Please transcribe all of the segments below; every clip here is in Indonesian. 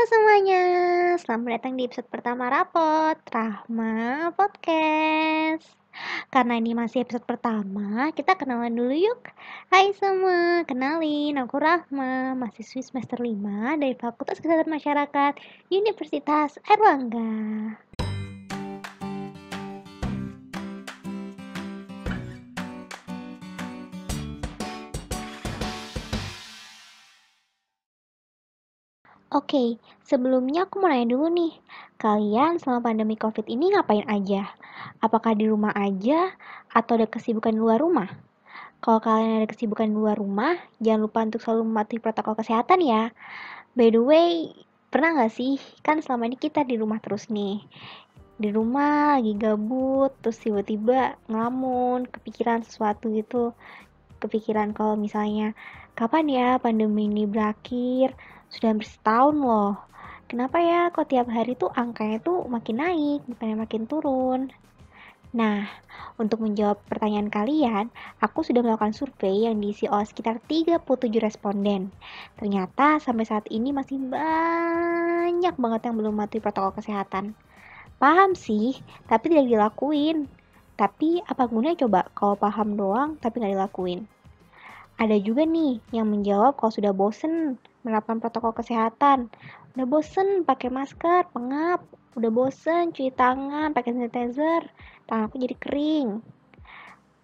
Halo semuanya, selamat datang di episode pertama Rapot Rahma Podcast. Karena ini masih episode pertama, kita kenalan dulu yuk. Hai semua, kenalin aku Rahma, mahasiswi semester 5 dari Fakultas Kesehatan Masyarakat Universitas Airlangga. Oke, sebelumnya aku mau nanya dulu nih, kalian selama pandemi COVID ini ngapain aja? Apakah di rumah aja atau ada kesibukan di luar rumah? Kalau kalian ada kesibukan di luar rumah, jangan lupa untuk selalu mematuhi protokol kesehatan ya. By the way, pernah nggak sih? Kan selama ini kita di rumah terus nih. Di rumah lagi gabut, terus tiba-tiba ngelamun, kepikiran sesuatu gitu. Kepikiran kalau misalnya, kapan ya pandemi ini berakhir? Sudah hampir setahun loh. Kenapa ya kok tiap hari tuh angkanya tuh makin naik, bukannya makin turun? Nah, untuk menjawab pertanyaan kalian, aku sudah melakukan survei yang diisi oleh sekitar 37 responden. Ternyata sampai saat ini masih banyak banget yang belum mati protokol kesehatan. Paham sih, tapi tidak dilakuin. Tapi apa gunanya coba kalau paham doang tapi nggak dilakuin? Ada juga nih yang menjawab kalau sudah bosen menerapkan protokol kesehatan. Udah bosen pakai masker, pengap. Udah bosen cuci tangan pakai sanitizer, tangan aku jadi kering.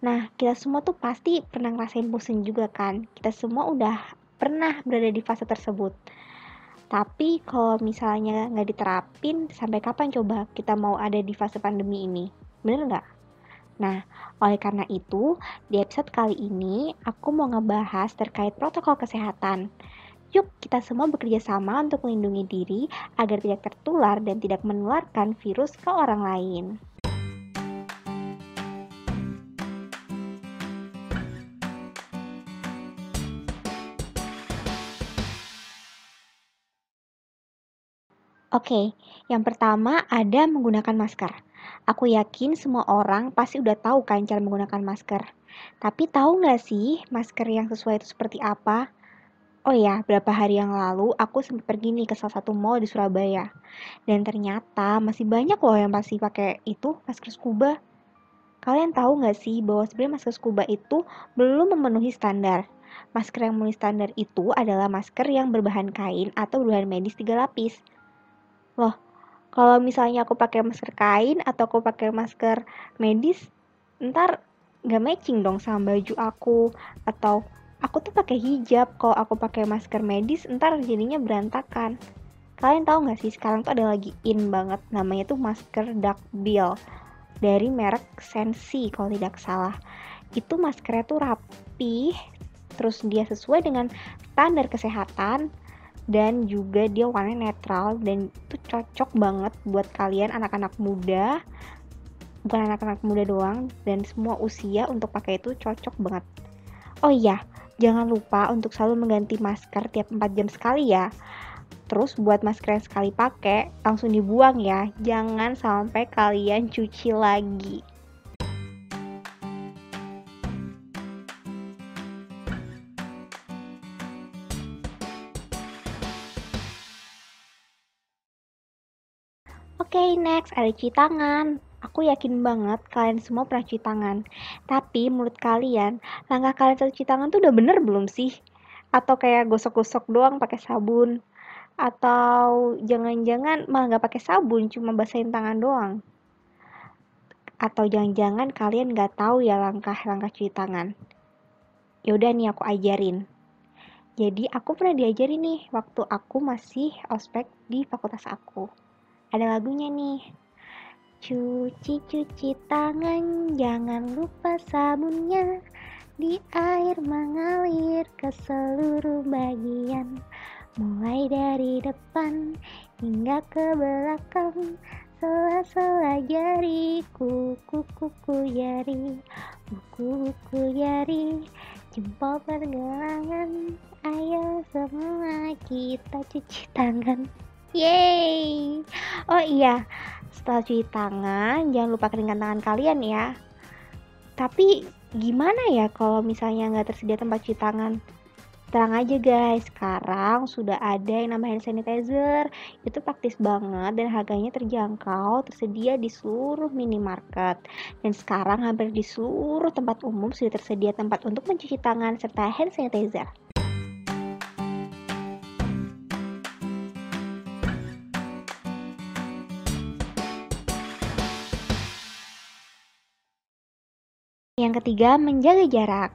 Nah, kita semua tuh pasti pernah ngerasain bosen juga kan? Kita semua udah pernah berada di fase tersebut. Tapi kalau misalnya nggak diterapin, sampai kapan coba kita mau ada di fase pandemi ini? Bener nggak? Nah, oleh karena itu, di episode kali ini aku mau ngebahas terkait protokol kesehatan. Yuk kita semua bekerja sama untuk melindungi diri agar tidak tertular dan tidak menularkan virus ke orang lain. Oke, yang pertama ada menggunakan masker. Aku yakin semua orang pasti udah tahu kan cara menggunakan masker. Tapi tahu nggak sih masker yang sesuai itu seperti apa? Oh ya, beberapa hari yang lalu aku sempat pergi nih ke salah satu mall di Surabaya. Dan ternyata masih banyak loh yang pasti pakai itu masker scuba. Kalian tahu nggak sih bahwa sebenarnya masker scuba itu belum memenuhi standar. Masker yang memenuhi standar itu adalah masker yang berbahan kain atau berbahan medis tiga lapis. Loh, kalau misalnya aku pakai masker kain atau aku pakai masker medis, ntar nggak matching dong sama baju aku. Atau aku tuh pakai hijab kalau aku pakai masker medis ntar jadinya berantakan. Kalian tahu nggak sih sekarang tuh ada lagi in banget namanya tuh masker duck bill dari merek Sensi kalau tidak salah. Itu maskernya tuh rapi terus dia sesuai dengan standar kesehatan dan juga dia warnanya netral dan itu cocok banget buat kalian anak-anak muda bukan anak-anak muda doang dan semua usia untuk pakai itu cocok banget oh iya Jangan lupa untuk selalu mengganti masker tiap 4 jam sekali ya. Terus buat masker yang sekali pakai, langsung dibuang ya. Jangan sampai kalian cuci lagi. Oke, okay, next ada cuci tangan. Aku yakin banget kalian semua pernah cuci tangan. Tapi menurut kalian, langkah kalian cuci tangan tuh udah bener belum sih? Atau kayak gosok-gosok doang pakai sabun? Atau jangan-jangan malah nggak pakai sabun, cuma basahin tangan doang? Atau jangan-jangan kalian nggak tahu ya langkah-langkah cuci tangan? Yaudah nih aku ajarin. Jadi aku pernah diajarin nih waktu aku masih ospek di fakultas aku. Ada lagunya nih Cuci-cuci tangan, jangan lupa sabunnya. Di air mengalir ke seluruh bagian. Mulai dari depan hingga ke belakang. Sela-sela jari, kuku-kuku jari, kuku-kuku jari, jempol pergelangan. Ayo semua kita cuci tangan. Yeay! Oh iya, setelah cuci tangan, jangan lupa keringkan tangan kalian ya. Tapi gimana ya kalau misalnya nggak tersedia tempat cuci tangan? Tenang aja guys, sekarang sudah ada yang namanya hand sanitizer. Itu praktis banget dan harganya terjangkau, tersedia di seluruh minimarket. Dan sekarang hampir di seluruh tempat umum sudah tersedia tempat untuk mencuci tangan serta hand sanitizer. Yang ketiga, menjaga jarak.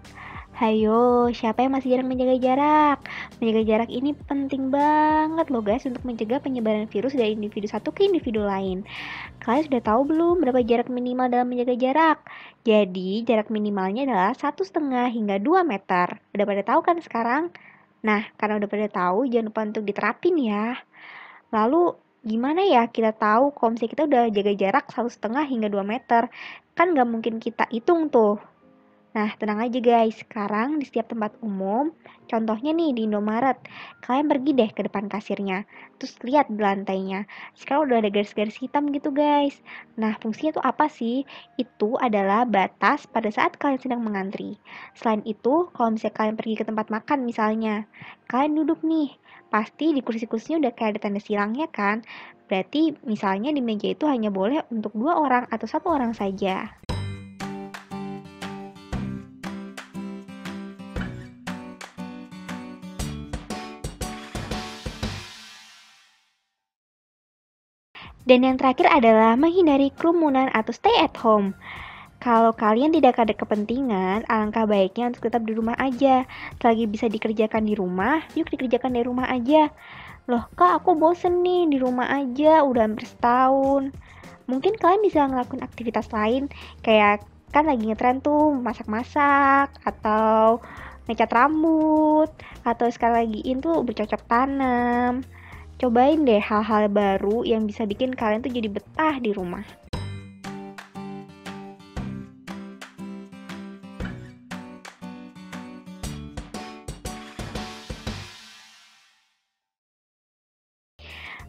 Hayo, siapa yang masih jarang menjaga jarak? Menjaga jarak ini penting banget loh guys untuk mencegah penyebaran virus dari individu satu ke individu lain. Kalian sudah tahu belum berapa jarak minimal dalam menjaga jarak? Jadi, jarak minimalnya adalah satu setengah hingga 2 meter. Udah pada tahu kan sekarang? Nah, karena udah pada tahu, jangan lupa untuk diterapin ya. Lalu, gimana ya kita tahu kalau misalnya kita udah jaga jarak satu setengah hingga 2 meter? Kan nggak mungkin kita hitung tuh. Nah, tenang aja guys, sekarang di setiap tempat umum, contohnya nih di Indomaret, kalian pergi deh ke depan kasirnya, terus lihat di lantainya, sekarang udah ada garis-garis hitam gitu guys. Nah, fungsinya tuh apa sih? Itu adalah batas pada saat kalian sedang mengantri. Selain itu, kalau misalnya kalian pergi ke tempat makan misalnya, kalian duduk nih, pasti di kursi-kursinya udah kayak ada tanda silangnya kan? Berarti misalnya di meja itu hanya boleh untuk dua orang atau satu orang saja. Dan yang terakhir adalah menghindari kerumunan atau stay at home. Kalau kalian tidak ada kepentingan, alangkah baiknya untuk tetap di rumah aja. Selagi bisa dikerjakan di rumah, yuk dikerjakan di rumah aja. Loh, kak aku bosen nih di rumah aja, udah hampir setahun. Mungkin kalian bisa ngelakuin aktivitas lain, kayak kan lagi ngetren tuh masak-masak, atau ngecat rambut, atau sekali lagi tuh bercocok tanam. Cobain deh hal-hal baru yang bisa bikin kalian tuh jadi betah di rumah.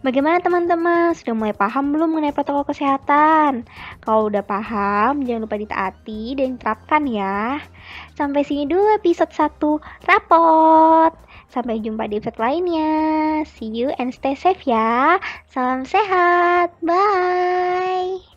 Bagaimana teman-teman? Sudah mulai paham belum mengenai protokol kesehatan? Kalau udah paham, jangan lupa ditaati dan terapkan ya. Sampai sini dulu episode 1 rapot. Sampai jumpa di episode lainnya. See you and stay safe ya. Salam sehat. Bye.